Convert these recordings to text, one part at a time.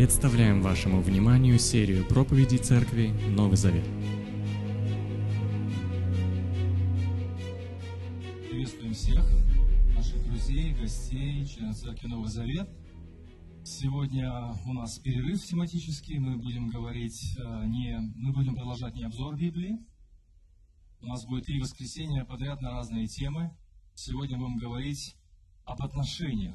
Представляем вашему вниманию серию проповедей Церкви Новый Завет. Приветствуем всех наших друзей, гостей, членов Церкви Новый Завет. Сегодня у нас перерыв тематический. Мы будем говорить э, не, мы будем продолжать не обзор Библии. У нас будет три воскресенья подряд на разные темы. Сегодня будем говорить об отношениях.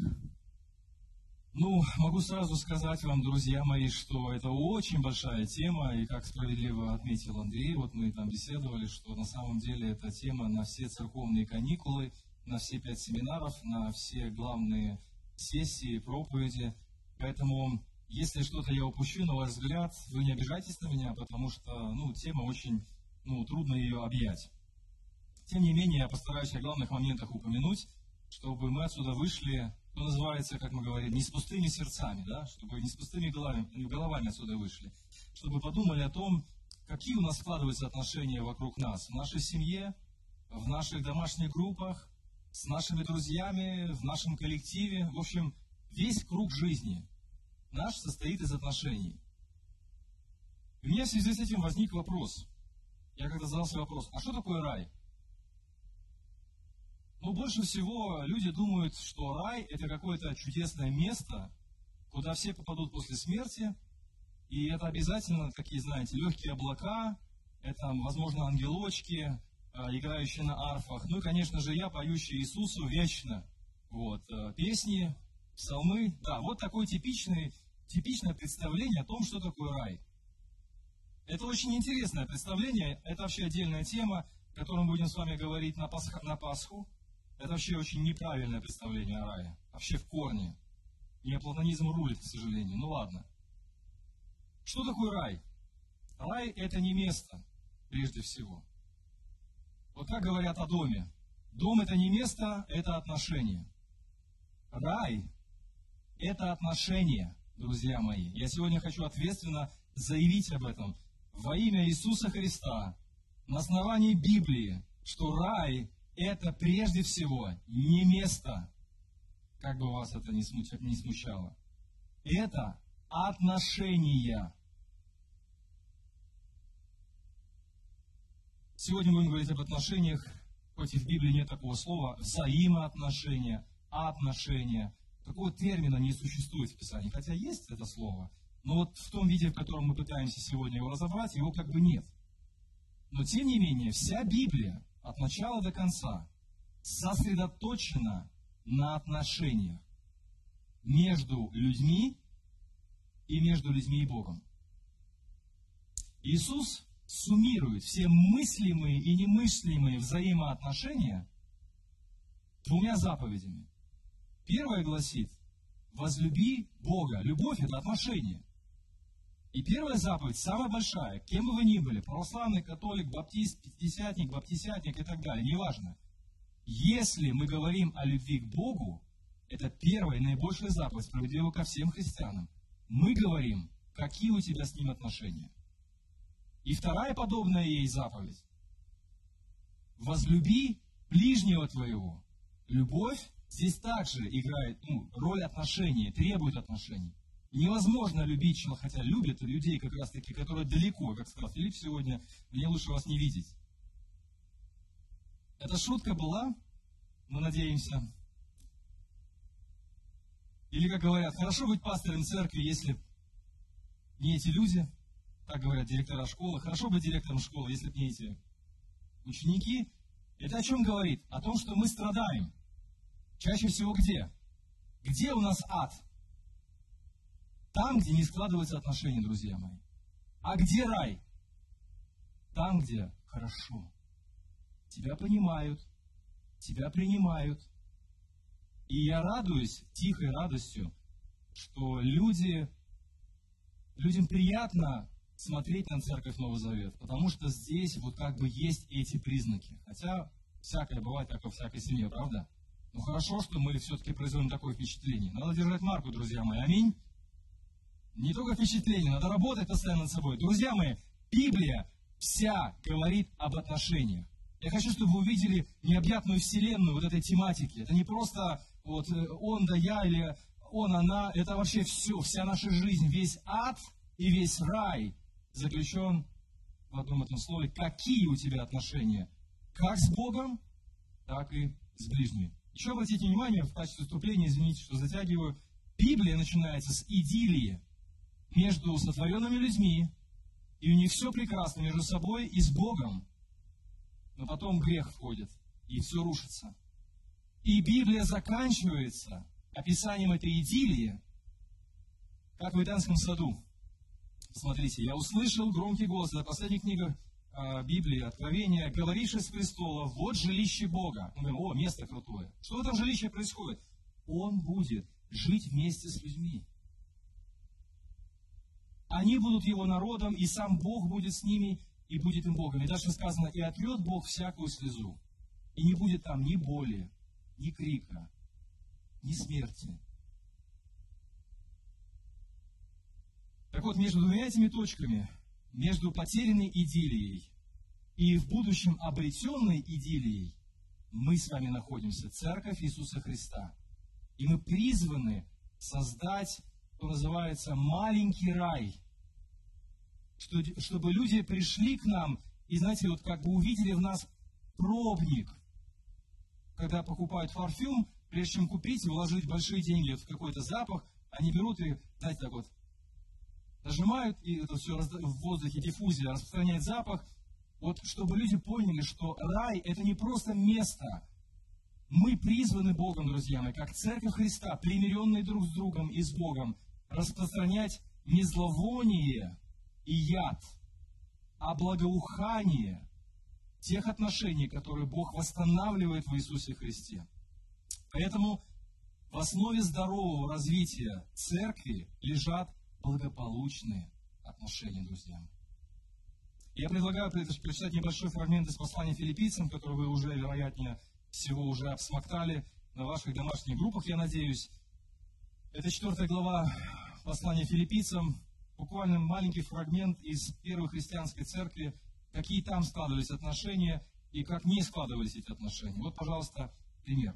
Ну, могу сразу сказать вам, друзья мои, что это очень большая тема, и как справедливо отметил Андрей, вот мы там беседовали, что на самом деле эта тема на все церковные каникулы, на все пять семинаров, на все главные сессии, проповеди. Поэтому, если что-то я упущу, на ваш взгляд, вы не обижайтесь на меня, потому что, ну, тема очень, ну, трудно ее объять. Тем не менее, я постараюсь о главных моментах упомянуть, чтобы мы отсюда вышли что называется, как мы говорим, не с пустыми сердцами, да, чтобы не с пустыми головами, головами отсюда вышли, чтобы подумали о том, какие у нас складываются отношения вокруг нас, в нашей семье, в наших домашних группах, с нашими друзьями, в нашем коллективе. В общем, весь круг жизни наш состоит из отношений. У меня в связи с этим возник вопрос. Я когда задался вопрос, а что такое рай? Больше всего люди думают, что рай – это какое-то чудесное место, куда все попадут после смерти, и это обязательно, какие знаете, легкие облака, это, возможно, ангелочки, а, играющие на арфах, ну и, конечно же, я, поющий Иисусу вечно. Вот, э, песни, псалмы, да, вот такое типичное, типичное представление о том, что такое рай. Это очень интересное представление, это вообще отдельная тема, о которой мы будем с вами говорить на, Пасх, на Пасху. Это вообще очень неправильное представление о рае. Вообще в корне. Неоплатонизм рулит, к сожалению. Ну ладно. Что такое рай? Рай – это не место, прежде всего. Вот как говорят о доме. Дом – это не место, это отношение. Рай – это отношение, друзья мои. Я сегодня хочу ответственно заявить об этом во имя Иисуса Христа, на основании Библии, что рай это прежде всего не место, как бы вас это не смущало. Это отношения. Сегодня будем говорить об отношениях, хоть и в Библии нет такого слова, взаимоотношения, отношения. Такого термина не существует в Писании, хотя есть это слово, но вот в том виде, в котором мы пытаемся сегодня его разобрать, его как бы нет. Но тем не менее, вся Библия от начала до конца сосредоточена на отношениях между людьми и между людьми и Богом. Иисус суммирует все мыслимые и немыслимые взаимоотношения двумя заповедями. Первая гласит, возлюби Бога. Любовь – это отношение. И первая заповедь, самая большая, кем бы вы ни были, православный, католик, баптист, пятидесятник, баптисятник и так далее, неважно. Если мы говорим о любви к Богу, это первая и наибольшая заповедь, справедлива ко всем христианам. Мы говорим, какие у тебя с ним отношения. И вторая подобная ей заповедь. Возлюби ближнего твоего. Любовь здесь также играет ну, роль отношений, требует отношений. Невозможно любить человека, хотя любят людей как раз таки, которые далеко, как сказал Филипп сегодня, мне лучше вас не видеть. Эта шутка была, мы надеемся. Или, как говорят, хорошо быть пастором церкви, если не эти люди, так говорят директора школы, хорошо быть директором школы, если не эти ученики. Это о чем говорит? О том, что мы страдаем. Чаще всего где? Где у нас ад? Там, где не складываются отношения, друзья мои. А где рай? Там, где хорошо. Тебя понимают, тебя принимают. И я радуюсь тихой радостью, что люди, людям приятно смотреть на церковь Новый Завет, потому что здесь вот как бы есть эти признаки. Хотя всякое бывает, как во всякой семье, правда? Но хорошо, что мы все-таки производим такое впечатление. Надо держать марку, друзья мои. Аминь. Не только впечатление, надо работать постоянно над собой. Друзья мои, Библия вся говорит об отношениях. Я хочу, чтобы вы увидели необъятную вселенную вот этой тематики. Это не просто вот э, он да я или он, она, это вообще все, вся наша жизнь, весь ад и весь рай заключен в одном этом слове. Какие у тебя отношения? Как с Богом, так и с ближними. Еще обратите внимание, в качестве вступления, извините, что затягиваю, Библия начинается с идиллии между сотворенными людьми, и у них все прекрасно между собой и с Богом. Но потом грех входит, и все рушится. И Библия заканчивается описанием этой идиллии, как в Эдемском саду. Смотрите, я услышал громкий голос, это последняя книга э, Библии, Откровения, говоривший с престола, вот жилище Бога. Мы говорим, о, место крутое. Что в этом жилище происходит? Он будет жить вместе с людьми. Они будут его народом, и сам Бог будет с ними, и будет им Богом. И дальше сказано, и отрет Бог всякую слезу. И не будет там ни боли, ни крика, ни смерти. Так вот, между двумя этими точками, между потерянной идиллией и в будущем обретенной идиллией, мы с вами находимся, Церковь Иисуса Христа. И мы призваны создать, что называется, маленький рай, чтобы люди пришли к нам и, знаете, вот как бы увидели в нас пробник. Когда покупают парфюм, прежде чем купить и вложить большие деньги в какой-то запах, они берут и, знаете, так вот, нажимают, и это все в воздухе диффузия распространяет запах, вот чтобы люди поняли, что рай – это не просто место. Мы призваны Богом, друзья мои, как Церковь Христа, примиренные друг с другом и с Богом, распространять не зловоние и яд, а благоухание тех отношений, которые Бог восстанавливает в Иисусе Христе. Поэтому в основе здорового развития церкви лежат благополучные отношения, друзья. Я предлагаю прочитать небольшой фрагмент из послания филиппийцам, который вы уже, вероятнее всего, уже обсмоктали на ваших домашних группах, я надеюсь. Это четвертая глава послания филиппийцам, буквально маленький фрагмент из первой христианской церкви, какие там складывались отношения и как не складывались эти отношения. Вот, пожалуйста, пример.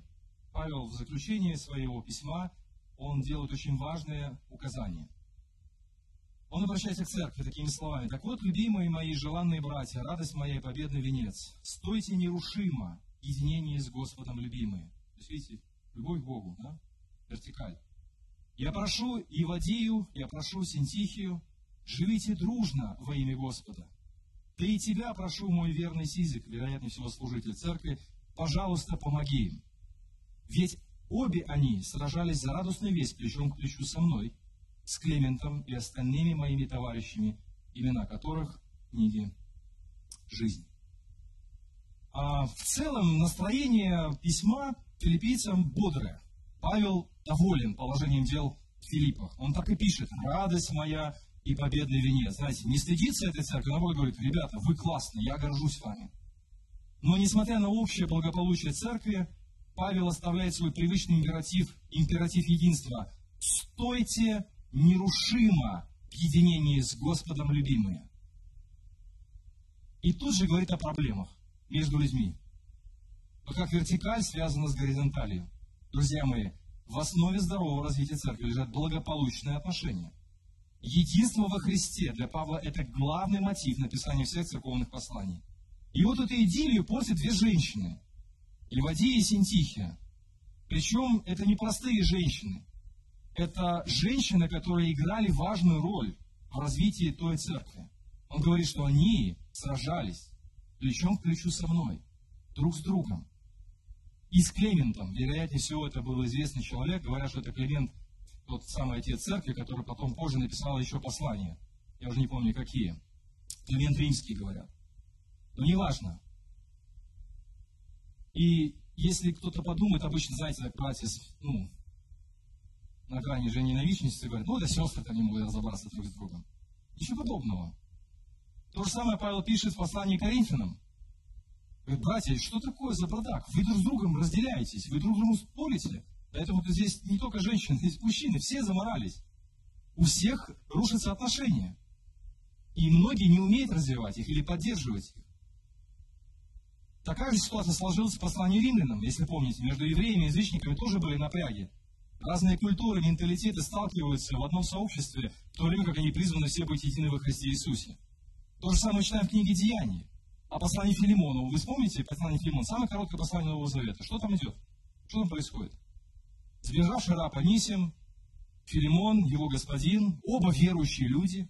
Павел в заключении своего письма, он делает очень важное указание – он обращается к церкви такими словами. «Так вот, любимые мои желанные братья, радость моя и победный венец, стойте нерушимо, единение с Господом любимые». То есть, видите, любовь к Богу, да? Вертикаль. «Я прошу Ивадию, я прошу Синтихию, живите дружно во имя Господа. Да и тебя прошу, мой верный Сизик, вероятнее всего служитель церкви, пожалуйста, помоги им. Ведь обе они сражались за радостную весть плечом к плечу со мной, с Клементом и остальными моими товарищами, имена которых в книге «Жизнь». А в целом настроение письма филиппийцам бодрое. Павел доволен положением дел в Филиппах. Он так и пишет «Радость моя и победный венец». Знаете, не стыдится этой церкви, наоборот говорит, ребята, вы классные, я горжусь вами. Но несмотря на общее благополучие церкви, Павел оставляет свой привычный императив, императив единства. Стойте нерушимо в единении с Господом любимые. И тут же говорит о проблемах между людьми. Как вертикаль связана с горизонталью. Друзья мои, в основе здорового развития церкви лежат благополучные отношения. Единство во Христе для Павла – это главный мотив написания всех церковных посланий. И вот эту идиллию портят две женщины – Ливадия и Синтихия. Причем это не простые женщины это женщины, которые играли важную роль в развитии той церкви. Он говорит, что они сражались плечом к плечу со мной, друг с другом. И с Клементом, вероятнее всего, это был известный человек, говорят, что это Клемент, тот самый отец церкви, который потом позже написал еще послания. Я уже не помню, какие. Клемент Римский, говорят. Но неважно. И если кто-то подумает, обычно, знаете, братья, ну, на грани же ненавистничества и говорят, ну это сестры-то не могут разобраться друг с другом. Ничего подобного. То же самое Павел пишет в послании к Коринфянам. Говорит, братья, что такое за бардак? Вы друг с другом разделяетесь, вы друг другу спорите. Поэтому здесь не только женщины, здесь мужчины, все заморались. У всех рушатся отношения. И многие не умеют развивать их или поддерживать их. Такая же ситуация сложилась в послании римлянам, если помните. Между евреями и язычниками тоже были напряги. Разные культуры, менталитеты сталкиваются в одном сообществе, в то время как они призваны все быть едины во Христе Иисусе. То же самое читаем в книге Деяний. А послание Филимону, вы вспомните послание Филимона, самое короткое послание Нового Завета. Что там идет? Что там происходит? Сбежавший раб Анисим, Филимон, его господин, оба верующие люди.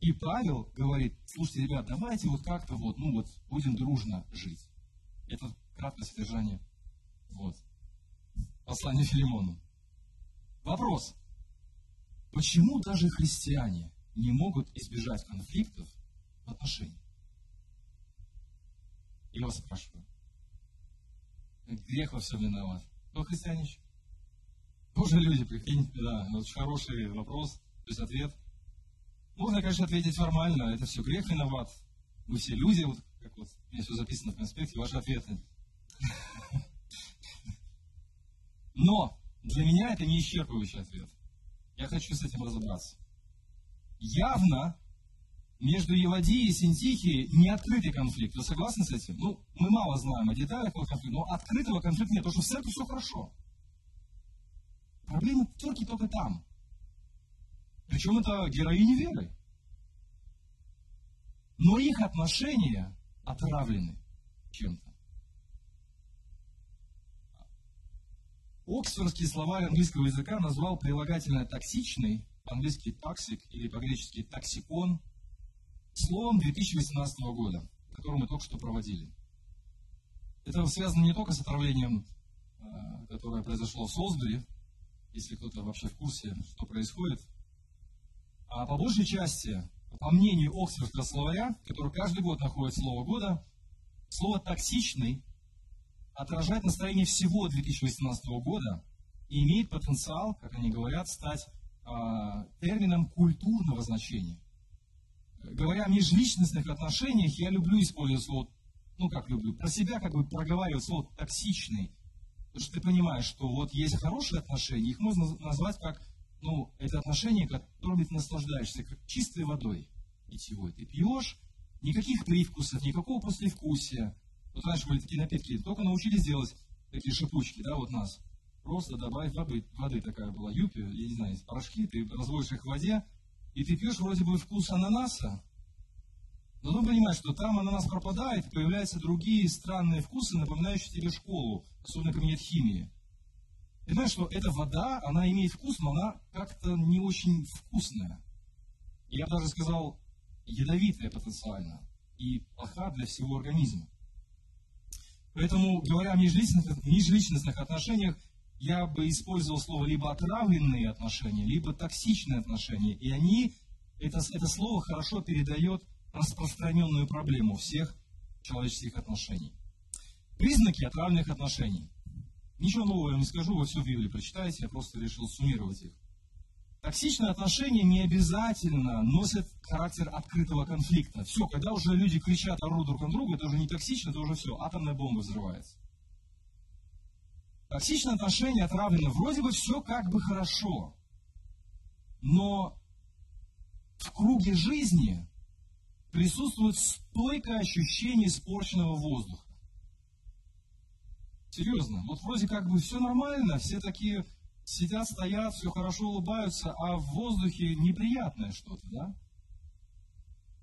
И Павел говорит, слушайте, ребят, давайте вот как-то вот, ну вот, будем дружно жить. Это краткое содержание. Вот. Послание Филимону. Вопрос. Почему даже христиане не могут избежать конфликтов в отношениях? Я вас спрашиваю. Грех во всем виноват. Кто христиане еще? Тоже люди, прикинь, да, очень хороший вопрос, то есть ответ. Можно, конечно, ответить формально, это все грех виноват. Мы все люди, вот как вот, у меня все записано в конспекте, ваши ответы. Но для меня это не исчерпывающий ответ. Я хочу с этим разобраться. Явно между Еводией и Синтихией не открытый конфликт. Вы согласны с этим? Ну, мы мало знаем о деталях этого конфликта, но открытого конфликта нет, потому что в церкви все хорошо. Проблема только только там. Причем это героини веры. Но их отношения отравлены чем-то. Оксфордский словарь английского языка назвал прилагательное токсичный, по-английски toxic или по-гречески τοξικόν, словом 2018 года, который мы только что проводили. Это связано не только с отравлением, э, которое произошло в Солсбери, если кто-то вообще в курсе, что происходит, а по большей части, по мнению Оксфордского словаря, который каждый год находит слово года, слово «токсичный» отражает настроение всего 2018 года и имеет потенциал, как они говорят, стать э, термином культурного значения. Говоря о межличностных отношениях, я люблю использовать слово, ну как люблю, про себя как бы проговаривать слово «токсичный», потому что ты понимаешь, что вот есть хорошие отношения, их можно назвать как, ну, это отношения, которыми ты наслаждаешься, как чистой водой питьевой. Ты пьешь, никаких привкусов, никакого послевкусия, вот раньше были такие напитки, только научились делать такие шипучки, да, вот нас. Просто добавить воды, воды такая была, юпи, я не знаю, порошки, ты разводишь их в воде, и ты пьешь вроде бы вкус ананаса, но ну понимаешь, что там ананас пропадает, и появляются другие странные вкусы, напоминающие тебе школу, особенно кабинет химии. Ты знаешь, что эта вода, она имеет вкус, но она как-то не очень вкусная. Я бы даже сказал, ядовитая потенциально и плоха для всего организма. Поэтому, говоря о межличностных, межличностных отношениях, я бы использовал слово либо отравленные отношения, либо токсичные отношения. И они, это, это слово хорошо передает распространенную проблему всех человеческих отношений. Признаки отравленных отношений. Ничего нового я не скажу, вы все в Библии прочитаете, я просто решил суммировать их. Токсичные отношения не обязательно носят характер открытого конфликта. Все, когда уже люди кричат, орут друг на друга, это уже не токсично, это уже все, атомная бомба взрывается. Токсичные отношения отравлены, вроде бы все как бы хорошо, но в круге жизни присутствует стойкое ощущение испорченного воздуха. Серьезно, вот вроде как бы все нормально, все такие сидят, стоят, все хорошо улыбаются, а в воздухе неприятное что-то, да?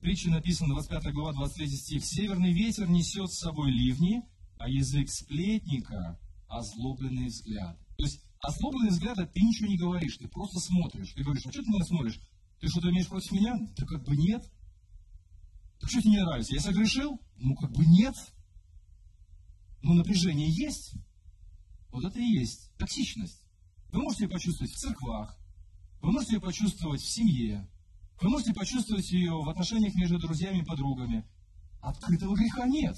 Притча написана, 25 глава, 23 стих. «Северный ветер несет с собой ливни, а язык сплетника – озлобленный взгляд». То есть, озлобленный взгляд – это ты ничего не говоришь, ты просто смотришь. Ты говоришь, а что ты на меня смотришь? Ты что-то имеешь против меня? Да как бы нет. Так что тебе не нравится? Я согрешил? Ну, как бы нет. Но напряжение есть. Вот это и есть токсичность. Вы можете ее почувствовать в церквах, вы можете ее почувствовать в семье, вы можете почувствовать ее в отношениях между друзьями и подругами. Открытого греха нет.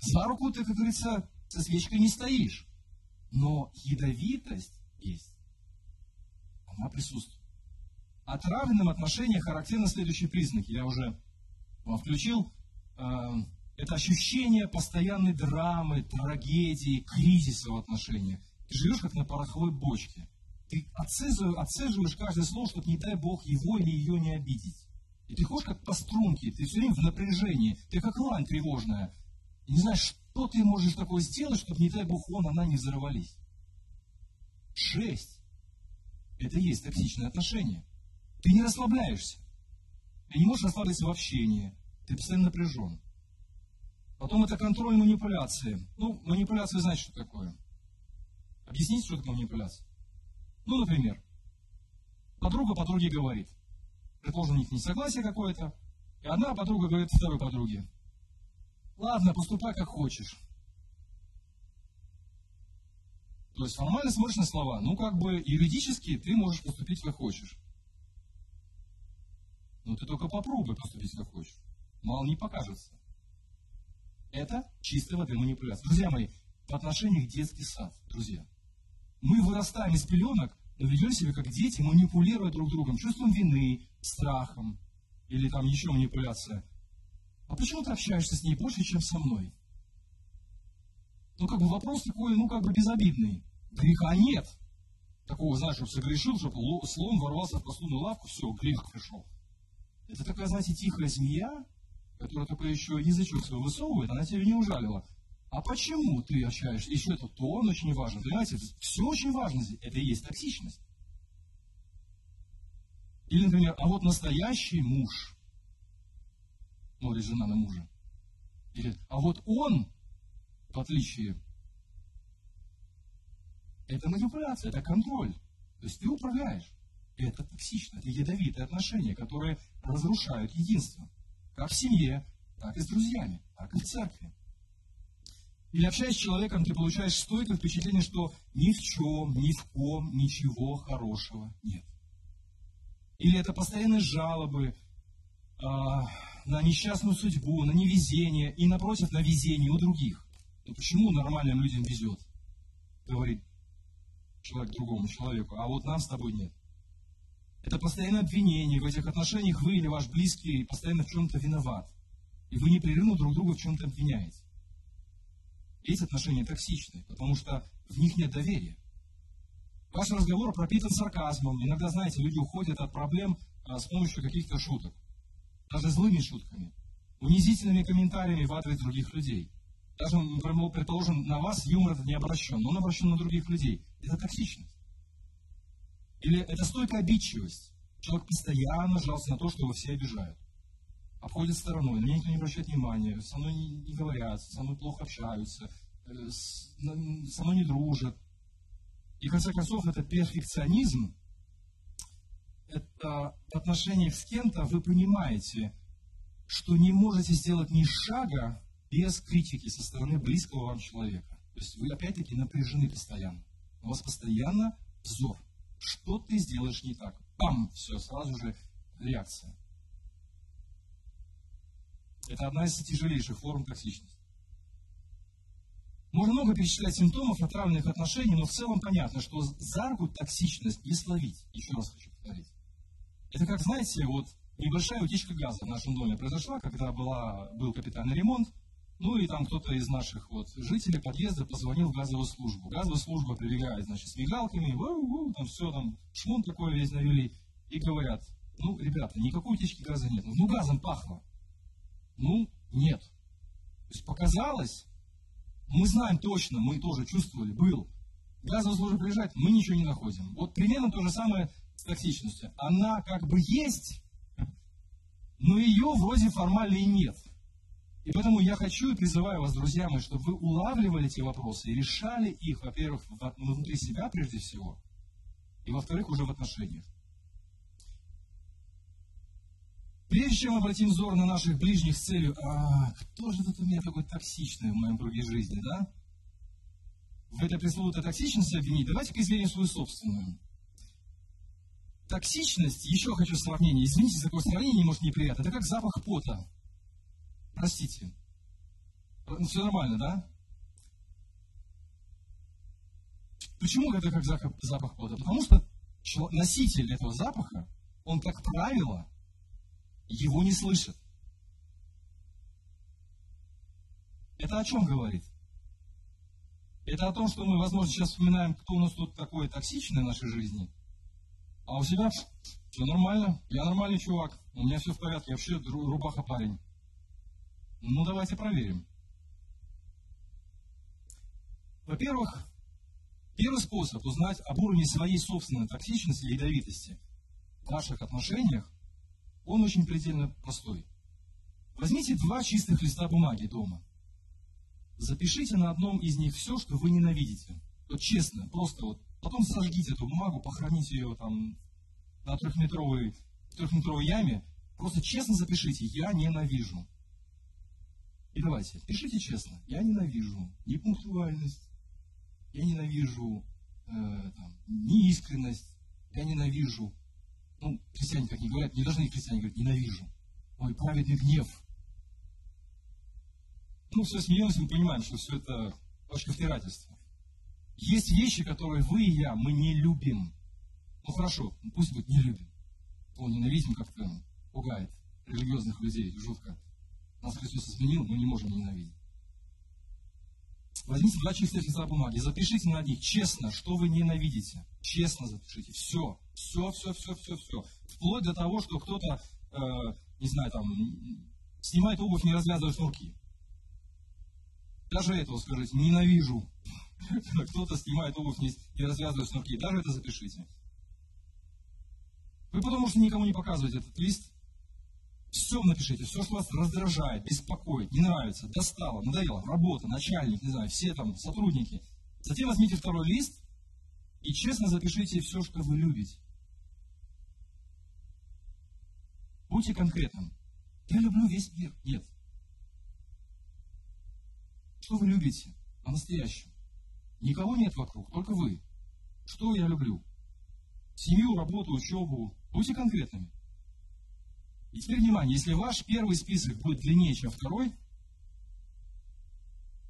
За руку ты, как говорится, со свечкой не стоишь. Но ядовитость есть. Она присутствует. Отравленным отношениям характерны следующие признаки. Я уже вам включил. Э, это ощущение постоянной драмы, трагедии, кризиса в отношениях. Ты живешь как на пороховой бочке. Ты отцеживаешь каждое слово, чтобы, не дай Бог, его или ее не обидеть. И ты ходишь как по струнке, ты все время в напряжении, ты как лань тревожная. Не знаешь, что ты можешь такое сделать, чтобы, не дай Бог, он, она не взорвались. 6 – это и есть токсичные отношения. Ты не расслабляешься. Ты не можешь расслабиться в общении. Ты постоянно напряжен. Потом это контроль манипуляции. Ну, манипуляция, знаете, что такое? Объясните, что такое манипуляция? Ну, например, подруга подруге говорит, предположим, у них несогласие какое-то, и одна подруга говорит второй подруге, ладно, поступай как хочешь. То есть формально смотришь на слова, ну как бы юридически ты можешь поступить как хочешь. Но ты только попробуй поступить как хочешь. Мало не покажется. Это чистая воды манипуляция. Друзья мои, по отношению к детский сад, друзья. Мы вырастаем из пеленок, но ведем себя как дети, манипулируя друг другом, чувством вины, страхом или там еще манипуляция. Почему ты общаешься с ней больше, чем со мной? Ну, как бы вопрос такой, ну, как бы безобидный. Греха нет. Такого, знаешь, чтобы согрешил, чтобы слон ворвался в посудную лавку, все, грех пришел. Это такая, знаете, тихая змея, которая только еще язычок свой высовывает, она тебя не ужалила. А почему ты общаешься? Еще это тон очень важно. Понимаете, все очень важно здесь. Это и есть токсичность. Или, например, а вот настоящий муж, смотрит жена на мужа. Или, а вот он, в отличие, это манипуляция, это контроль. То есть ты управляешь. Это токсично, это ядовитые отношения, которые разрушают единство. Как в семье, так и с друзьями, так и в церкви. Или общаясь с человеком, ты получаешь стойкое впечатление, что ни в чем, ни в ком ничего хорошего нет. Или это постоянные жалобы а, на несчастную судьбу, на невезение и, напротив, на везение у других. Но почему нормальным людям везет? Говорит человек другому человеку, а вот нам с тобой нет. Это постоянное обвинение. В этих отношениях вы или ваш близкий постоянно в чем-то виноват. И вы непрерывно друг друга в чем-то обвиняете. Эти отношения токсичны, потому что в них нет доверия. Ваш разговор пропитан сарказмом. Иногда, знаете, люди уходят от проблем а, с помощью каких-то шуток. Даже злыми шутками. Унизительными комментариями в адрес других людей. Даже, предположим, на вас юмор не обращен, но он обращен на других людей. Это токсичность. Или это стойкая обидчивость. Человек постоянно жалуется на то, что его все обижают. Обходит стороной, на меня никто не обращает внимания, со мной не, не говорят, со мной плохо общаются, э, с, со мной не дружат. И в конце концов, это перфекционизм, в отношениях с кем-то вы понимаете, что не можете сделать ни шага без критики со стороны близкого вам человека. То есть вы опять-таки напряжены постоянно. У вас постоянно взор. Что ты сделаешь не так? Пам! Все, сразу же реакция. Это одна из тяжелейших форм токсичности. Можно много перечислять симптомов отравленных отношений, но в целом понятно, что за руку токсичность не словить. Еще раз хочу повторить. Это как, знаете, вот небольшая утечка газа в нашем доме произошла, когда была, был капитальный ремонт, ну и там кто-то из наших вот жителей подъезда позвонил в газовую службу. Газовая служба прибегает, значит, с мигалками, там все, там шмон такой весь навели, и говорят, ну, ребята, никакой утечки газа нет. Ну, газом пахло. Ну, нет. То есть показалось, мы знаем точно, мы тоже чувствовали, был. Газовая служба приезжает, мы ничего не находим. Вот примерно то же самое с токсичностью. Она как бы есть, но ее вроде формально и нет. И поэтому я хочу и призываю вас, друзья мои, чтобы вы улавливали эти вопросы и решали их, во-первых, внутри себя прежде всего, и во-вторых, уже в отношениях. Прежде чем обратим взор на наших ближних с целью, а кто же тут у меня такой токсичный в моем круге жизни, да? В этой пресловутой токсичности обвинить, давайте-ка измерим свою собственную. Токсичность, еще хочу сравнение, извините за такое сравнение, может неприятно, это как запах пота. Простите. Ну, все нормально, да? Почему это как запах, запах пота? Потому что носитель этого запаха, он, как правило, его не слышит. Это о чем говорит? Это о том, что мы, возможно, сейчас вспоминаем, кто у нас тут такой токсичный в нашей жизни, а у себя все нормально, я нормальный чувак, у меня все в порядке, я вообще рубаха парень. Ну, давайте проверим. Во-первых, Первый способ узнать об уровне своей собственной токсичности или ядовитости в ваших отношениях, он очень предельно простой. Возьмите два чистых листа бумаги дома. Запишите на одном из них все, что вы ненавидите. Вот честно, просто вот. Потом сожгите эту бумагу, похороните ее там на трехметровой, трехметровой яме. Просто честно запишите «Я ненавижу». И давайте, пишите честно. Я ненавижу непунктуальность, я ненавижу э, там, неискренность, я ненавижу, ну, христиане как не говорят, не должны христиане говорить «ненавижу». Мой праведный гнев. Ну, все смеемся, мы понимаем, что все это точка втирательства. Есть вещи, которые вы и я, мы не любим. Ну хорошо, пусть будет не любим. Он ненавидим как-то пугает религиозных людей, жутко. Нас Христос изменил, мы не можем ненавидеть. Возьмите два чистых листа бумаги, запишите на них честно, что вы ненавидите. Честно запишите. Все. Все, все, все, все, все. Вплоть до того, что кто-то, э, не знаю, там, снимает обувь, не развязывая шнурки. Даже этого скажите, ненавижу. Кто-то снимает обувь, не развязывая шнурки. Даже это запишите. Вы потому что никому не показываете этот лист, все напишите, все, что вас раздражает, беспокоит, не нравится, достало, надоело, работа, начальник, не знаю, все там сотрудники. Затем возьмите второй лист и честно запишите все, что вы любите. Будьте конкретным. Я люблю весь мир. Нет. Что вы любите? По-настоящему. Никого нет вокруг, только вы. Что я люблю? Семью, работу, учебу. Будьте конкретными. И теперь внимание, если ваш первый список будет длиннее, чем второй,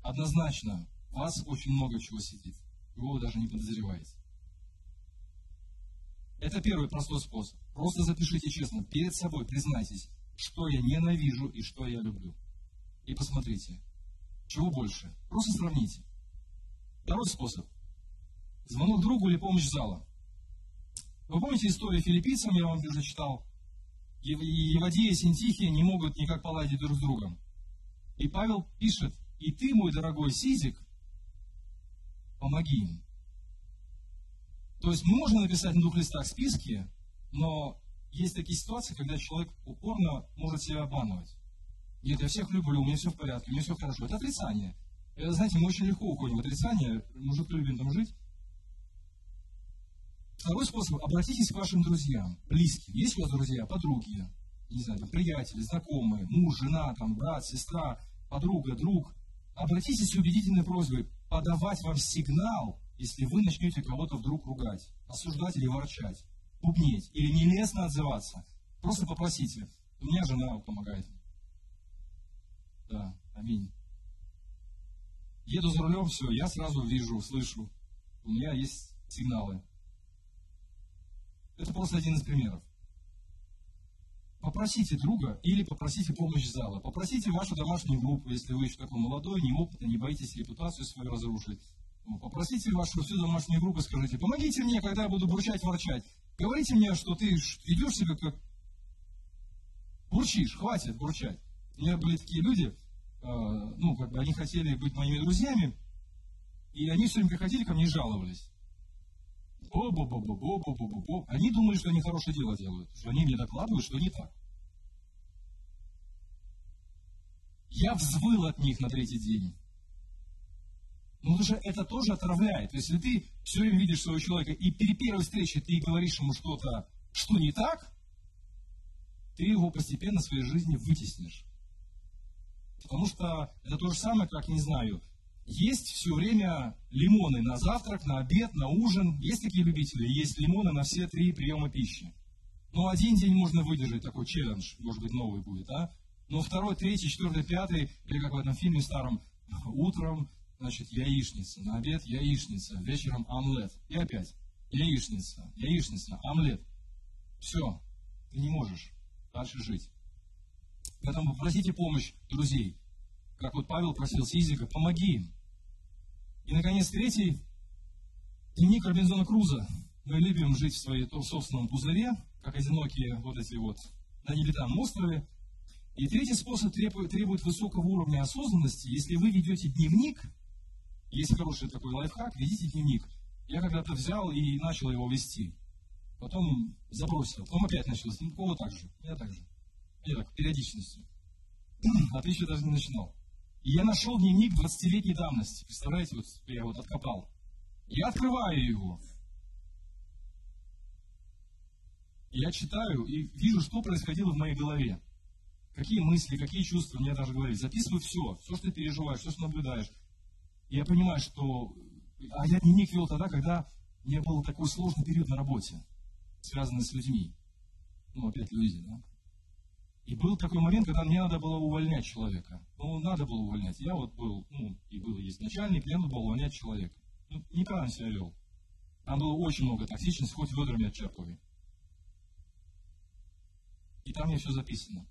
однозначно у вас очень много чего сидит. Его вы даже не подозреваете. Это первый простой способ. Просто запишите честно, перед собой признайтесь, что я ненавижу и что я люблю. И посмотрите, чего больше. Просто сравните. Второй способ. Звонок другу или помощь зала. Вы помните историю филиппийцам, я вам уже читал? Евадия и Синтихия не могут никак поладить друг с другом. И Павел пишет, и ты, мой дорогой Сизик, помоги им. То есть можно написать на двух листах списки, но есть такие ситуации, когда человек упорно может себя обманывать. Нет, я всех люблю, у меня все в порядке, у меня все хорошо. Это отрицание. Знаете, мы очень легко уходим в отрицание, мужик любим там жить. Второй способ – обратитесь к вашим друзьям, близким. Есть у вас друзья, подруги, не знаю, там, приятели, знакомые, муж, жена, там, брат, сестра, подруга, друг. Обратитесь с убедительной просьбой подавать вам сигнал, если вы начнете кого-то вдруг ругать, осуждать или ворчать, бубнеть или нелестно отзываться. Просто попросите. У меня жена помогает. Да, аминь. Еду за рулем, все, я сразу вижу, слышу. У меня есть сигналы. Это просто один из примеров. Попросите друга или попросите помощь зала. Попросите вашу домашнюю группу, если вы еще такой молодой, неопытный, не боитесь репутацию свою разрушить. Ну, попросите вашу всю домашнюю группу, скажите, помогите мне, когда я буду бурчать, ворчать. Говорите мне, что ты ведешь себя как... Бурчишь, хватит бурчать. У меня были такие люди, ну, как бы они хотели быть моими друзьями, и они все время приходили ко мне и жаловались. Бо-бо-бо-бо-бо-бо-бо-бо. Они думали, что они хорошее дело делают, что они мне докладывают, что не так. Я взвыл от них на третий день. Ну, что это тоже отравляет. То есть, если ты все время видишь своего человека, и при первой встрече ты говоришь ему что-то, что не так, ты его постепенно в своей жизни вытеснишь. Потому что это то же самое, как, не знаю, есть все время лимоны на завтрак, на обед, на ужин. Есть такие любители? Есть лимоны на все три приема пищи. Ну, один день можно выдержать такой челлендж, может быть, новый будет, а? Но второй, третий, четвертый, пятый, или как в этом фильме старом, утром, значит, яичница, на обед яичница, вечером омлет. И опять яичница, яичница, омлет. Все, ты не можешь дальше жить. Поэтому попросите помощь друзей как вот Павел просил Сизика, помоги им. И, наконец, третий, дневник Робинзона Круза. Мы любим жить в своей собственном пузыре, как одинокие вот эти вот на нелетанном острове. И третий способ требует, требует высокого уровня осознанности. Если вы ведете дневник, есть хороший такой лайфхак, ведите дневник. Я когда-то взял и начал его вести. Потом забросил. Потом опять начал. Ну, кого так же. Я так же. Так, периодичностью. А ты еще даже не начинал. И я нашел дневник 20-летней давности. Представляете, вот я вот откопал. Я открываю его. Я читаю и вижу, что происходило в моей голове. Какие мысли, какие чувства мне даже говорить. Записываю все, все, что ты переживаешь, все, что наблюдаешь. И я понимаю, что... А я дневник вел тогда, когда мне был такой сложный период на работе, связанный с людьми. Ну, опять люди, да? И был такой момент, когда мне надо было увольнять человека. Ну, надо было увольнять. Я вот был, ну, и был есть начальник, мне надо было увольнять человека. Ну, неправильно себя вел. Там было очень много токсичности, хоть ведрами отчерпывай. И там мне все записано.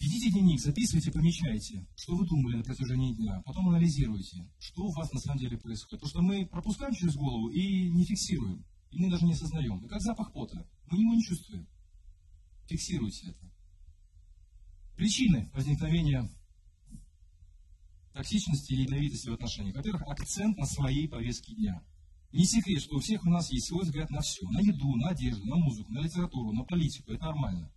Ведите дневник, записывайте, помечайте, что вы думали на протяжении дня. Потом анализируйте, что у вас на самом деле происходит. Потому что мы пропускаем через голову и не фиксируем. И мы даже не осознаем. И как запах пота. Мы его не чувствуем. Фиксируйте это. Причины возникновения токсичности или ядовитости в отношениях. Во-первых, акцент на своей повестке дня. Не секрет, что у всех у нас есть свой взгляд на все. На еду, на одежду, на музыку, на литературу, на политику. Это нормально.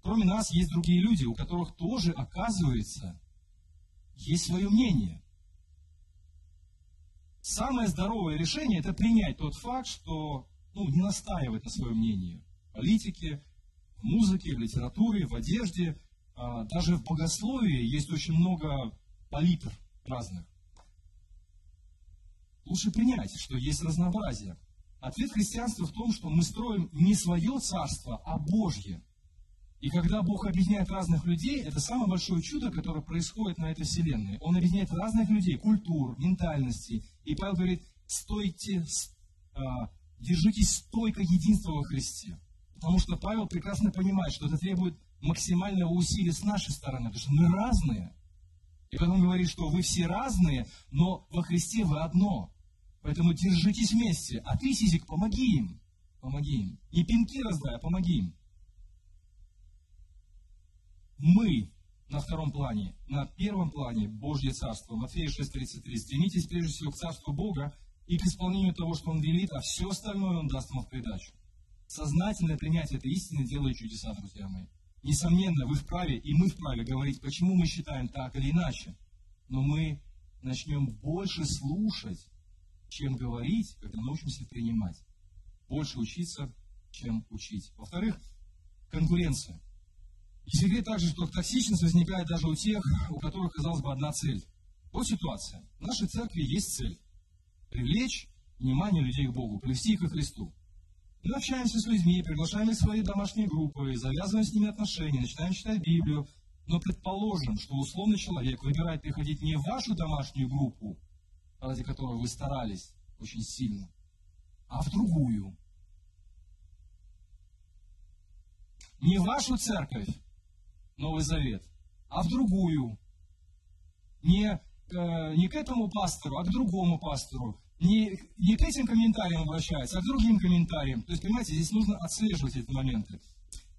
Кроме нас есть другие люди, у которых тоже, оказывается, есть свое мнение. Самое здоровое решение – это принять тот факт, что ну, не настаивать на своем мнении. В политике, музыке, в литературе, в одежде, а, даже в богословии есть очень много палитр разных. Лучше принять, что есть разнообразие. Ответ христианства в том, что мы строим не свое царство, а Божье. И когда Бог объединяет разных людей, это самое большое чудо, которое происходит на этой вселенной. Он объединяет разных людей, культур, ментальностей. И Павел говорит, стойте, а, держитесь стойко единства во Христе. Потому что Павел прекрасно понимает, что это требует максимального усилия с нашей стороны, потому что мы разные. И потом говорит, что вы все разные, но во Христе вы одно. Поэтому держитесь вместе. А ты, Сизик, помоги им. Помоги им. Не пинки раздай, а помоги им. Мы на втором плане, на первом плане Божье Царство. Матфея 6.33. Стремитесь прежде всего к Царству Бога и к исполнению того, что Он велит, а все остальное Он даст вам в придачу. Сознательное принятие этой истины делает чудеса, друзья мои. Несомненно, вы вправе, и мы вправе говорить, почему мы считаем так или иначе. Но мы начнем больше слушать, чем говорить, когда научимся принимать. Больше учиться, чем учить. Во-вторых, конкуренция. И секрет также, что токсичность возникает даже у тех, у которых, казалось бы, одна цель. Вот ситуация. В нашей церкви есть цель. Привлечь внимание людей к Богу, привести их ко Христу. Мы общаемся с людьми, приглашаем их в свои домашние группы, завязываем с ними отношения, начинаем читать Библию. Но предположим, что условный человек выбирает приходить не в вашу домашнюю группу, ради которой вы старались очень сильно, а в другую. Не в вашу церковь, Новый Завет, а в другую. Не, э, не к этому пастору, а к другому пастору не, не к этим комментариям обращается, а к другим комментариям. То есть, понимаете, здесь нужно отслеживать эти моменты.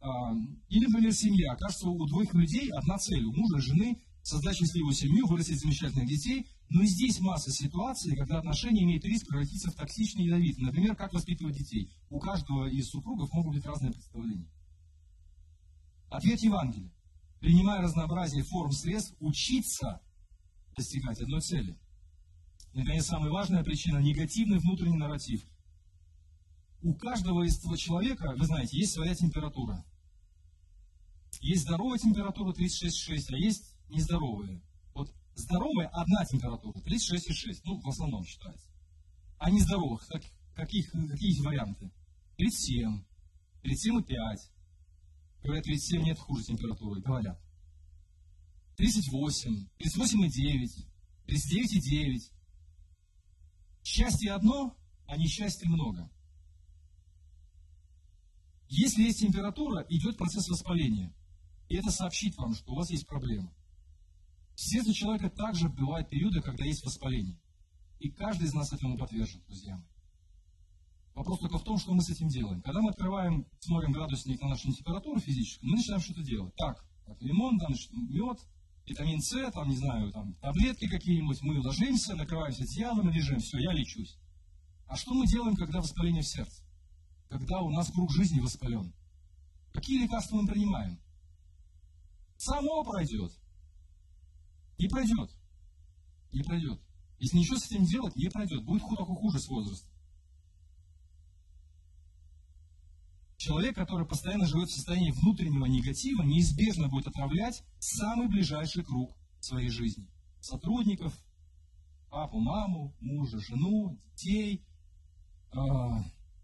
А, или, например, семья. Кажется, у двоих людей одна цель. У мужа и жены создать счастливую семью, вырастить замечательных детей. Но и здесь масса ситуаций, когда отношения имеют риск превратиться в токсичные и ядовитые. Например, как воспитывать детей. У каждого из супругов могут быть разные представления. Ответ Евангелия. Принимая разнообразие форм средств, учиться достигать одной цели – Наконец, самая важная причина – негативный внутренний нарратив. У каждого из человека, вы знаете, есть своя температура. Есть здоровая температура 36,6, а есть нездоровая. Вот здоровая одна температура, 36,6, ну, в основном считается. А нездоровых, как, каких, какие есть варианты? 37, 37,5. Говорят, 37 нет хуже температуры, говорят. 38, 38,9, 39,9. Счастье одно, а несчастья много. Если есть температура, идет процесс воспаления. И это сообщит вам, что у вас есть проблема. В сердце человека также бывают периоды, когда есть воспаление. И каждый из нас этому подвержен, друзья мои. Вопрос только в том, что мы с этим делаем. Когда мы открываем, смотрим градусник на нашу температуру физическую, мы начинаем что-то делать. Так, так лимон, значит, мед, витамин С, там, не знаю, там, таблетки какие-нибудь, мы ложимся, накрываемся одеялом и лежим, все, я лечусь. А что мы делаем, когда воспаление в сердце? Когда у нас круг жизни воспален? Какие лекарства мы принимаем? Само пройдет. Не пройдет. Не пройдет. Если ничего с этим делать, не пройдет. Будет только хуже с возрастом. Человек, который постоянно живет в состоянии внутреннего негатива, неизбежно будет отравлять самый ближайший круг своей жизни. Сотрудников, папу, маму, мужа, жену, детей, э,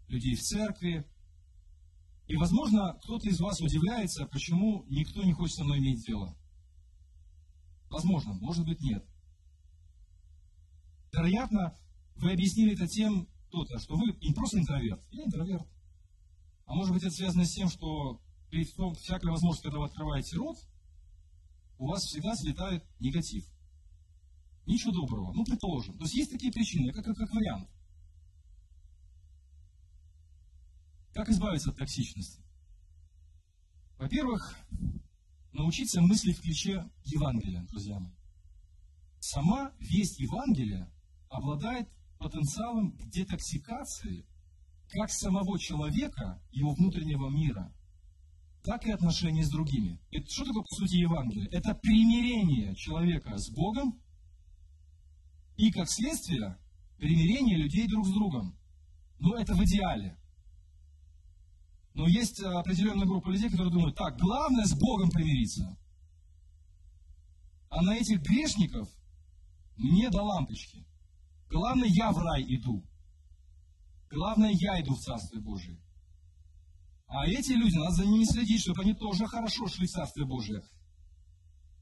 людей в церкви. И, возможно, кто-то из вас удивляется, почему никто не хочет со мной иметь дело. Возможно, может быть, нет. Вероятно, вы объяснили это тем, кто-то, что вы не просто интроверт, я интроверт. А может быть, это связано с тем, что при всякой возможности, когда вы открываете рот, у вас всегда слетает негатив. Ничего доброго. Ну, предположим. То есть есть такие причины, как, как, вариант. Как избавиться от токсичности? Во-первых, научиться мыслить в ключе Евангелия, друзья мои. Сама весть Евангелия обладает потенциалом детоксикации как самого человека, его внутреннего мира, так и отношений с другими. Это что такое, по сути, Евангелие? Это примирение человека с Богом и, как следствие, примирение людей друг с другом. Но это в идеале. Но есть определенная группа людей, которые думают, так, главное с Богом примириться. А на этих грешников мне до лампочки. Главное, я в рай иду. Главное, я иду в Царствие Божие. А эти люди, надо за ними следить, чтобы они тоже хорошо шли в Царствие Божие.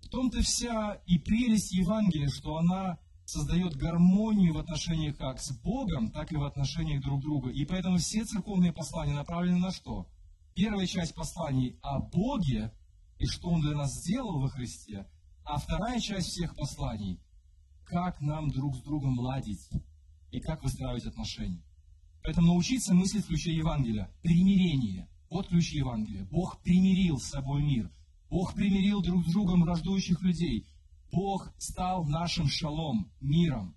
В том-то вся и прелесть Евангелия, что она создает гармонию в отношениях как с Богом, так и в отношениях друг друга. И поэтому все церковные послания направлены на что? Первая часть посланий о Боге и что Он для нас сделал во Христе, а вторая часть всех посланий – как нам друг с другом ладить и как выстраивать отношения. Поэтому научиться мыслить в ключе Евангелия. Примирение. Вот ключ Евангелия. Бог примирил с собой мир. Бог примирил друг с другом враждующих людей. Бог стал нашим шалом, миром.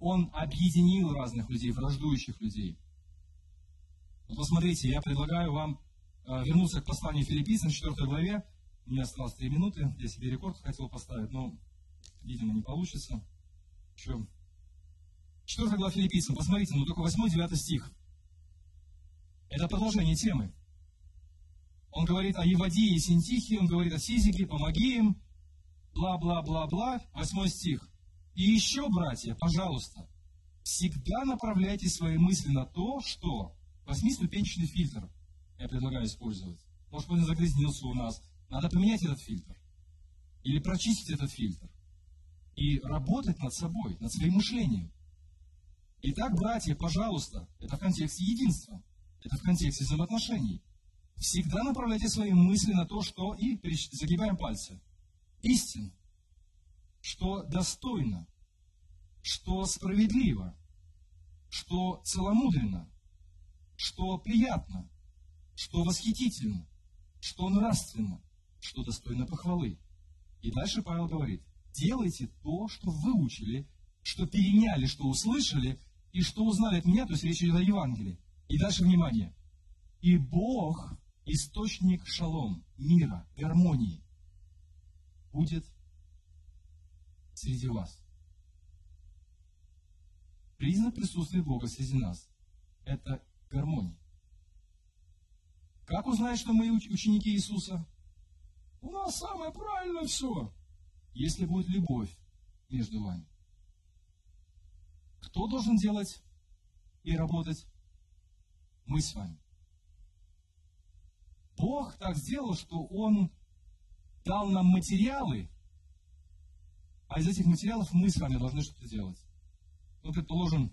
Он объединил разных людей, враждующих людей. Вот посмотрите, я предлагаю вам э, вернуться к посланию филиппийцам, 4 главе. У меня осталось 3 минуты. Я себе рекорд хотел поставить, но, видимо, не получится. Еще 4 глава филиппийцам, посмотрите, ну только 8-9 стих. Это продолжение темы. Он говорит о Евадии и Синтихе, он говорит о Сизике, помоги им, бла-бла-бла-бла, 8 стих. И еще, братья, пожалуйста, всегда направляйте свои мысли на то, что восьмиступенчатый фильтр я предлагаю использовать. Может он загрязнился у нас. Надо поменять этот фильтр. Или прочистить этот фильтр. И работать над собой, над своим мышлением. Итак, братья, пожалуйста, это в контексте единства, это в контексте взаимоотношений. Всегда направляйте свои мысли на то, что, и загибаем пальцы, истин, что достойно, что справедливо, что целомудренно, что приятно, что восхитительно, что нравственно, что достойно похвалы. И дальше Павел говорит, делайте то, что выучили, что переняли, что услышали, и что узнали от меня, то есть речь идет о Евангелии. И дальше внимание. И Бог, источник шалом, мира, гармонии, будет среди вас. Признак присутствия Бога среди нас – это гармония. Как узнать, что мы ученики Иисуса? У нас самое правильное все, если будет любовь между вами. Кто должен делать и работать? Мы с вами. Бог так сделал, что Он дал нам материалы, а из этих материалов мы с вами должны что-то делать. Предположим,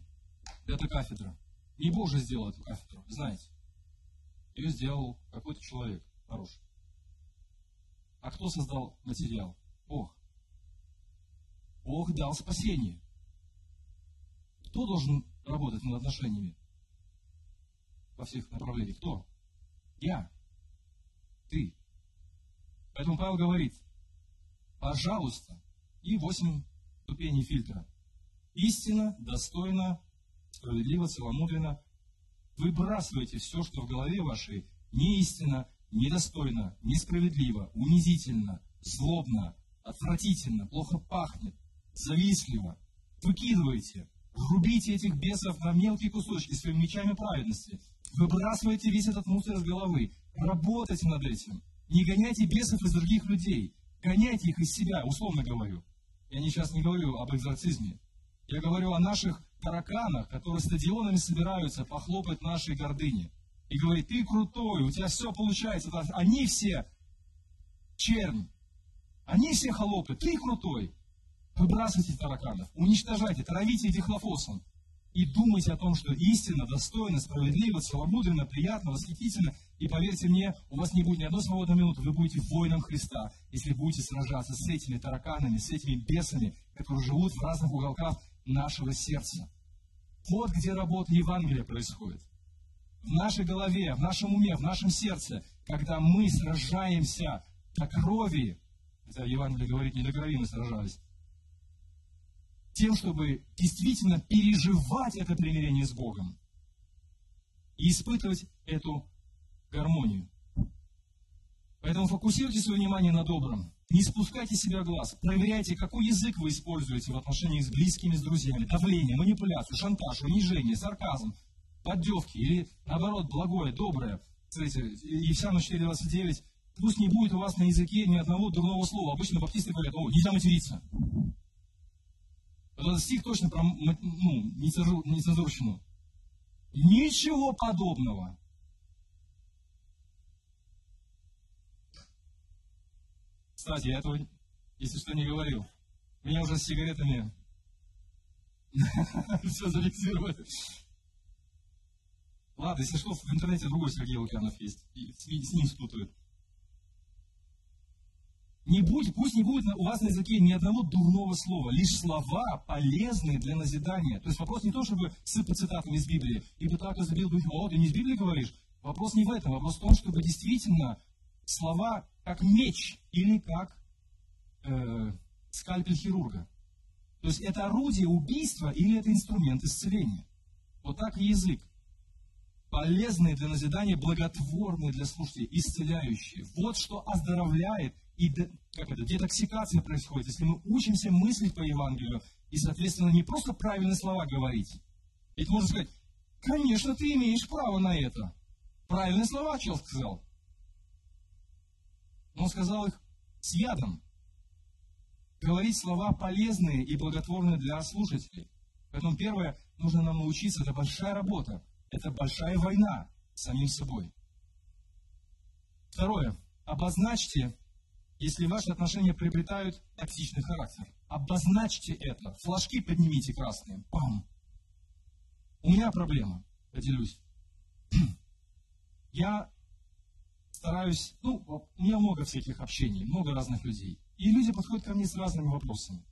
это кафедра. Не Бог же сделал эту кафедру, знаете. Ее сделал какой-то человек хороший. А кто создал материал? Бог. Бог дал спасение. Кто должен работать над отношениями? Во всех направлениях. Кто? Я. Ты. Поэтому Павел говорит, Пожалуйста. И восемь ступеней фильтра. Истина, достойно, справедливо, целомудренно. Выбрасывайте все, что в голове вашей неистина, недостойно, несправедливо, унизительно, злобно, отвратительно, плохо пахнет, завистливо. Выкидывайте, рубите этих бесов на мелкие кусочки своими мечами праведности. Выбрасывайте весь этот мусор из головы. Работайте над этим. Не гоняйте бесов из других людей. Гоняйте их из себя, условно говорю. Я не сейчас не говорю об экзорцизме. Я говорю о наших тараканах, которые стадионами собираются похлопать нашей гордыне. И говорит, ты крутой, у тебя все получается. Они все чернь. Они все холопы, ты крутой. Выбрасывайте тараканов, уничтожайте, травите их дихлофосом. И думайте о том, что истина, достойна, справедлива, целомудренно, приятно, восхитительно. И поверьте мне, у вас не будет ни одной свободной минуты. Вы будете воином Христа, если будете сражаться с этими тараканами, с этими бесами, которые живут в разных уголках нашего сердца. Вот где работа Евангелия происходит. В нашей голове, в нашем уме, в нашем сердце, когда мы сражаемся до крови, хотя Евангелие говорит, не до крови мы сражались, тем, чтобы действительно переживать это примирение с Богом и испытывать эту гармонию. Поэтому фокусируйте свое внимание на добром. Не спускайте себя глаз. Проверяйте, какой язык вы используете в отношении с близкими, с друзьями. Давление, манипуляцию, шантаж, унижение, сарказм, поддевки или, наоборот, благое, доброе. Смотрите, Ефесянам 4.29. Пусть не будет у вас на языке ни одного дурного слова. Обычно баптисты говорят, о, нельзя материться. Этот стих точно про ну, нецензурщину. Ничего подобного. Кстати, я этого, если что, не говорил. Меня уже с сигаретами все зафиксировали. Ладно, если что, в интернете другой Сергей Лукьянов есть. И с ним спутают. Не будь, пусть не будет у вас на языке ни одного дурного слова, лишь слова, полезные для назидания. То есть вопрос не то, чтобы сыпать цитатами из Библии, ибо так забил дух, о, ты не из Библии говоришь? Вопрос не в этом, вопрос в том, чтобы действительно слова как меч или как э, скальпель хирурга. То есть это орудие убийства или это инструмент исцеления. Вот так и язык. Полезные для назидания, благотворные для слушателей, исцеляющие. Вот что оздоровляет и как это, детоксикация происходит, если мы учимся мыслить по Евангелию и, соответственно, не просто правильные слова говорить. Ведь можно сказать, конечно, ты имеешь право на это. Правильные слова человек сказал. Но он сказал их с ядом. Говорить слова полезные и благотворные для слушателей. Поэтому первое, нужно нам научиться, это большая работа. Это большая война с самим собой. Второе, обозначьте если ваши отношения приобретают токсичный характер. Обозначьте это. Флажки поднимите красные. Пам. У меня проблема. Поделюсь. Я стараюсь, ну, у меня много всяких общений, много разных людей. И люди подходят ко мне с разными вопросами.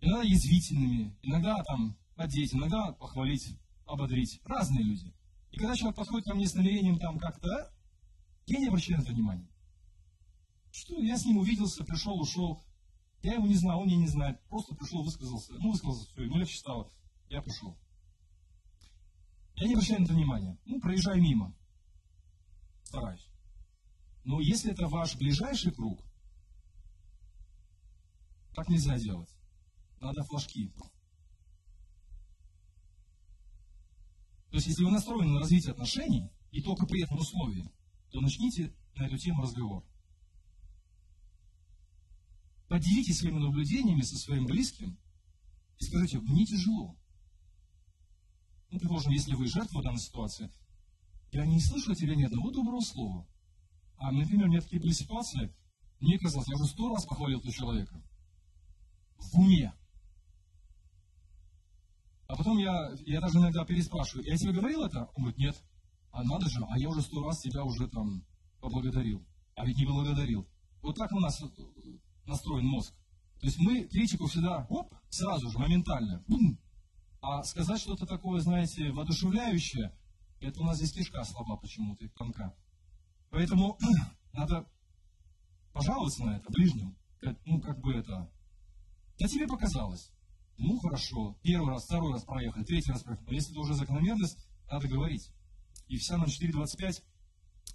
Иногда язвительными, иногда там подеть, иногда похвалить, ободрить. Разные люди. И когда человек подходит ко мне с намерением там как-то, я не обращаю на это внимания. Что я с ним увиделся, пришел, ушел. Я его не знал, он меня не знает. Просто пришел, высказался. Ну, высказался, все, ему легче стало. Я пошел. Я не обращаю на это внимания. Ну, проезжаю мимо. Стараюсь. Но если это ваш ближайший круг, так нельзя делать. Надо флажки. То есть, если вы настроены на развитие отношений, и только при этом условии, то начните на эту тему разговор. Поделитесь своими наблюдениями со своим близким и скажите, мне тяжело. Ну, предположим, если вы жертва данной ситуации, я не слышу от тебя ни одного доброго слова. А, например, у меня такие были ситуации, мне казалось, я уже сто раз похвалил этого человека. В уме. А потом я, я даже иногда переспрашиваю, я тебе говорил это? Он говорит, нет. А надо же, а я уже сто раз тебя уже там поблагодарил. А ведь не благодарил. Вот так у нас настроен мозг. То есть мы критику всегда, оп, сразу же, моментально. Бум. А сказать что-то такое, знаете, воодушевляющее, это у нас здесь кишка слаба почему-то, тонка. Поэтому надо пожаловаться на это ближнему. ну, как бы это, да тебе показалось. Ну, хорошо, первый раз, второй раз проехали, третий раз проехали. Но если это уже закономерность, надо говорить. И вся на 4.25.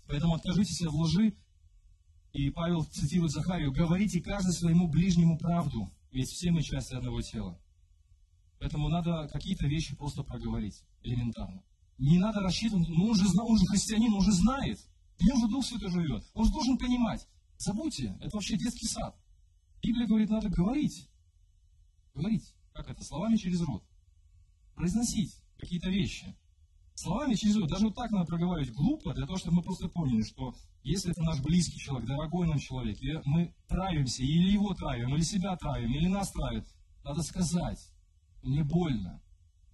Поэтому откажитесь от лжи. И Павел цитирует Захарию, говорите каждый своему ближнему правду, ведь все мы части одного тела. Поэтому надо какие-то вещи просто проговорить, элементарно. Не надо рассчитывать, ну он же, он же христианин, он же знает. В нем же Дух Святой живет. Он же должен понимать. Забудьте, это вообще детский сад. Библия говорит, надо говорить. Говорить. Как это? Словами через рот. Произносить какие-то вещи. Словами через рот. Даже вот так надо проговаривать глупо, для того, чтобы мы просто поняли, что если это наш близкий человек, дорогой нам человек, и мы травимся, или его травим, или себя травим, или нас травят, надо сказать, мне больно,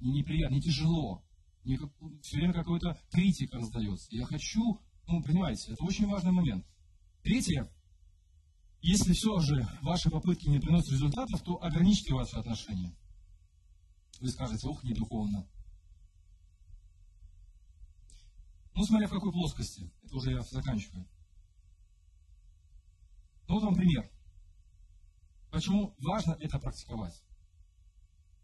мне неприятно, мне тяжело, мне как, все время какой-то критика раздается. Я хочу, ну, понимаете, это очень важный момент. Третье, если все же ваши попытки не приносят результатов, то ограничьте ваши отношения. Вы скажете, ох, не Ну, смотря в какой плоскости. Это уже я заканчиваю. Ну, вот вам пример. Почему важно это практиковать?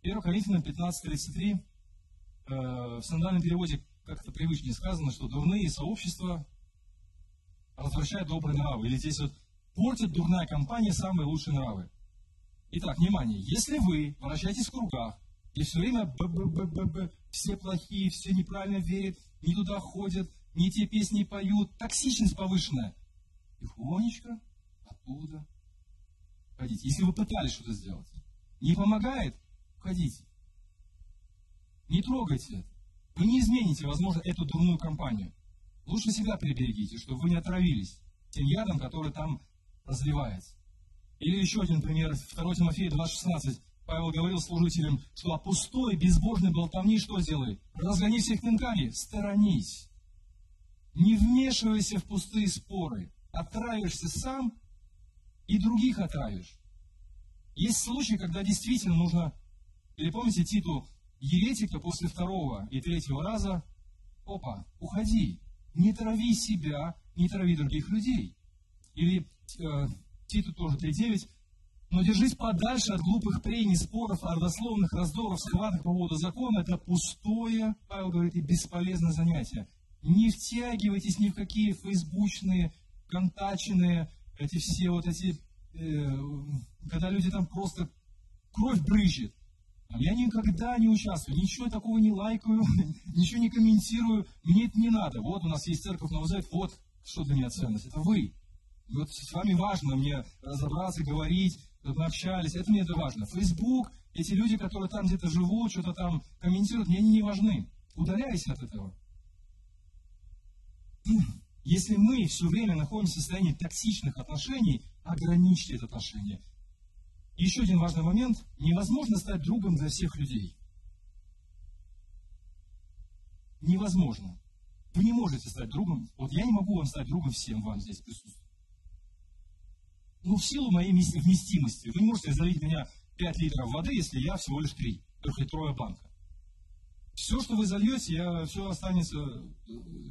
1 Коринфянам 15.33 э, в синодальном переводе как-то привычнее сказано, что дурные сообщества развращают добрые нравы. Или здесь вот портит дурная компания самые лучшие нравы. Итак, внимание, если вы вращаетесь в кругах, и все время б -б -б -б -б, все плохие, все неправильно верят, не туда ходят, не те песни поют, токсичность повышенная, тихонечко оттуда ходите. Если вы пытались что-то сделать, не помогает, уходите. Не трогайте это. Вы не измените, возможно, эту дурную компанию. Лучше себя приберегите, чтобы вы не отравились тем ядом, который там разливается. Или еще один пример, 2 Тимофея 2,16. Павел говорил служителям, что о пустой, безбожной болтовни что делай? Разгони всех пинками, сторонись. Не вмешивайся в пустые споры. Отравишься сам и других отравишь. Есть случаи, когда действительно нужно, или помните Титу, еретика после второго и третьего раза, опа, уходи, не трави себя, не трави других людей. Или э, Титу тоже 3.9, но держись подальше от глупых прений, споров, родословных раздоров, схваток по поводу закона. Это пустое, Павел говорит, и бесполезное занятие. Не втягивайтесь ни в какие фейсбучные, контаченные, эти все вот эти, э, когда люди там просто кровь брызжет. Я никогда не участвую, ничего такого не лайкаю, ничего не комментирую, мне это не надо. Вот у нас есть церковь Новый Завет, вот что для меня ценность, это вы. Вот с вами важно мне разобраться, говорить, чтобы мы общались, это мне это важно. Фейсбук, эти люди, которые там где-то живут, что-то там комментируют, мне они не важны. Удаляйся от этого. Если мы все время находимся в состоянии токсичных отношений, ограничьте это отношение. Еще один важный момент. Невозможно стать другом для всех людей. Невозможно. Вы не можете стать другом. Вот я не могу вам стать другом всем вам здесь присутствует. Ну, в силу моей вместимости. Вы можете залить меня 5 литров воды, если я всего лишь 3. Трехлитровая банка. Все, что вы зальете, я, все останется,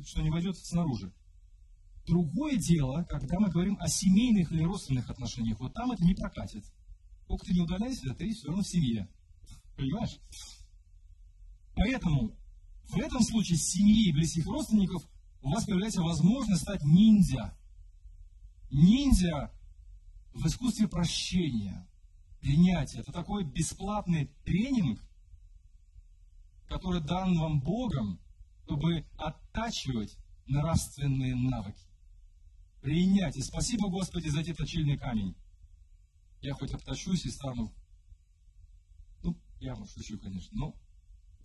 что не войдет снаружи. Другое дело, когда мы говорим о семейных или родственных отношениях, вот там это не прокатит. Сколько ты не удаляйся, ты все равно в семье. Понимаешь? Поэтому в этом случае с и близких родственников у вас появляется возможность стать ниндзя. Ниндзя в искусстве прощения, принятия. Это такой бесплатный тренинг, который дан вам Богом, чтобы оттачивать нравственные навыки. Принятие. Спасибо, Господи, за этот точильный камень я хоть обтащусь и стану, ну, я шучу, конечно, но,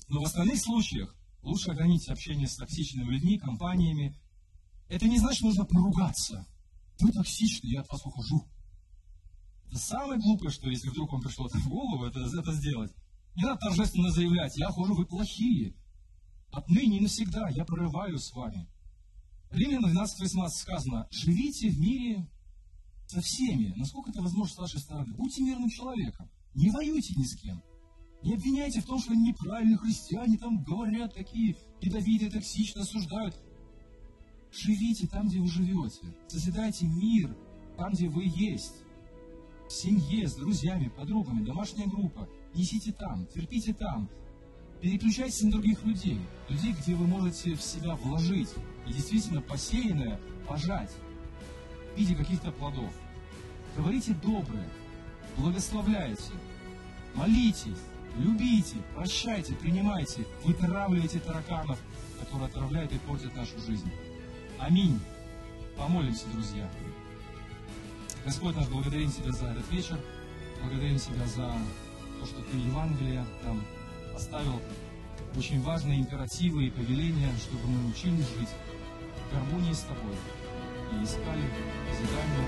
но в остальных случаях лучше ограничить общение с токсичными людьми, компаниями. Это не значит, что нужно поругаться. Вы токсичны, я от вас ухожу. Самое глупое, что если вдруг вам пришло в голову, это, это сделать. Не надо торжественно заявлять, я хожу, вы плохие. Отныне и навсегда я прорываю с вами. Римлянам 12.18 сказано, живите в мире со всеми, насколько это возможно с вашей стороны. Будьте мирным человеком, не воюйте ни с кем. Не обвиняйте в том, что неправильные христиане, там говорят такие ядовитые, токсично осуждают. Живите там, где вы живете. Созидайте мир там, где вы есть. В семье, с друзьями, подругами, домашняя группа. Несите там, терпите там. Переключайтесь на других людей. Людей, где вы можете в себя вложить и действительно посеянное пожать в виде каких-то плодов. Говорите доброе, благословляйте, молитесь, любите, прощайте, принимайте, вытравливайте тараканов, которые отравляют и портят нашу жизнь. Аминь. Помолимся, друзья. Господь наш, благодарим Тебя за этот вечер. Благодарим Тебя за то, что Ты Евангелие нам оставил очень важные императивы и повеления, чтобы мы учились жить в гармонии с Тобой и искали созидание.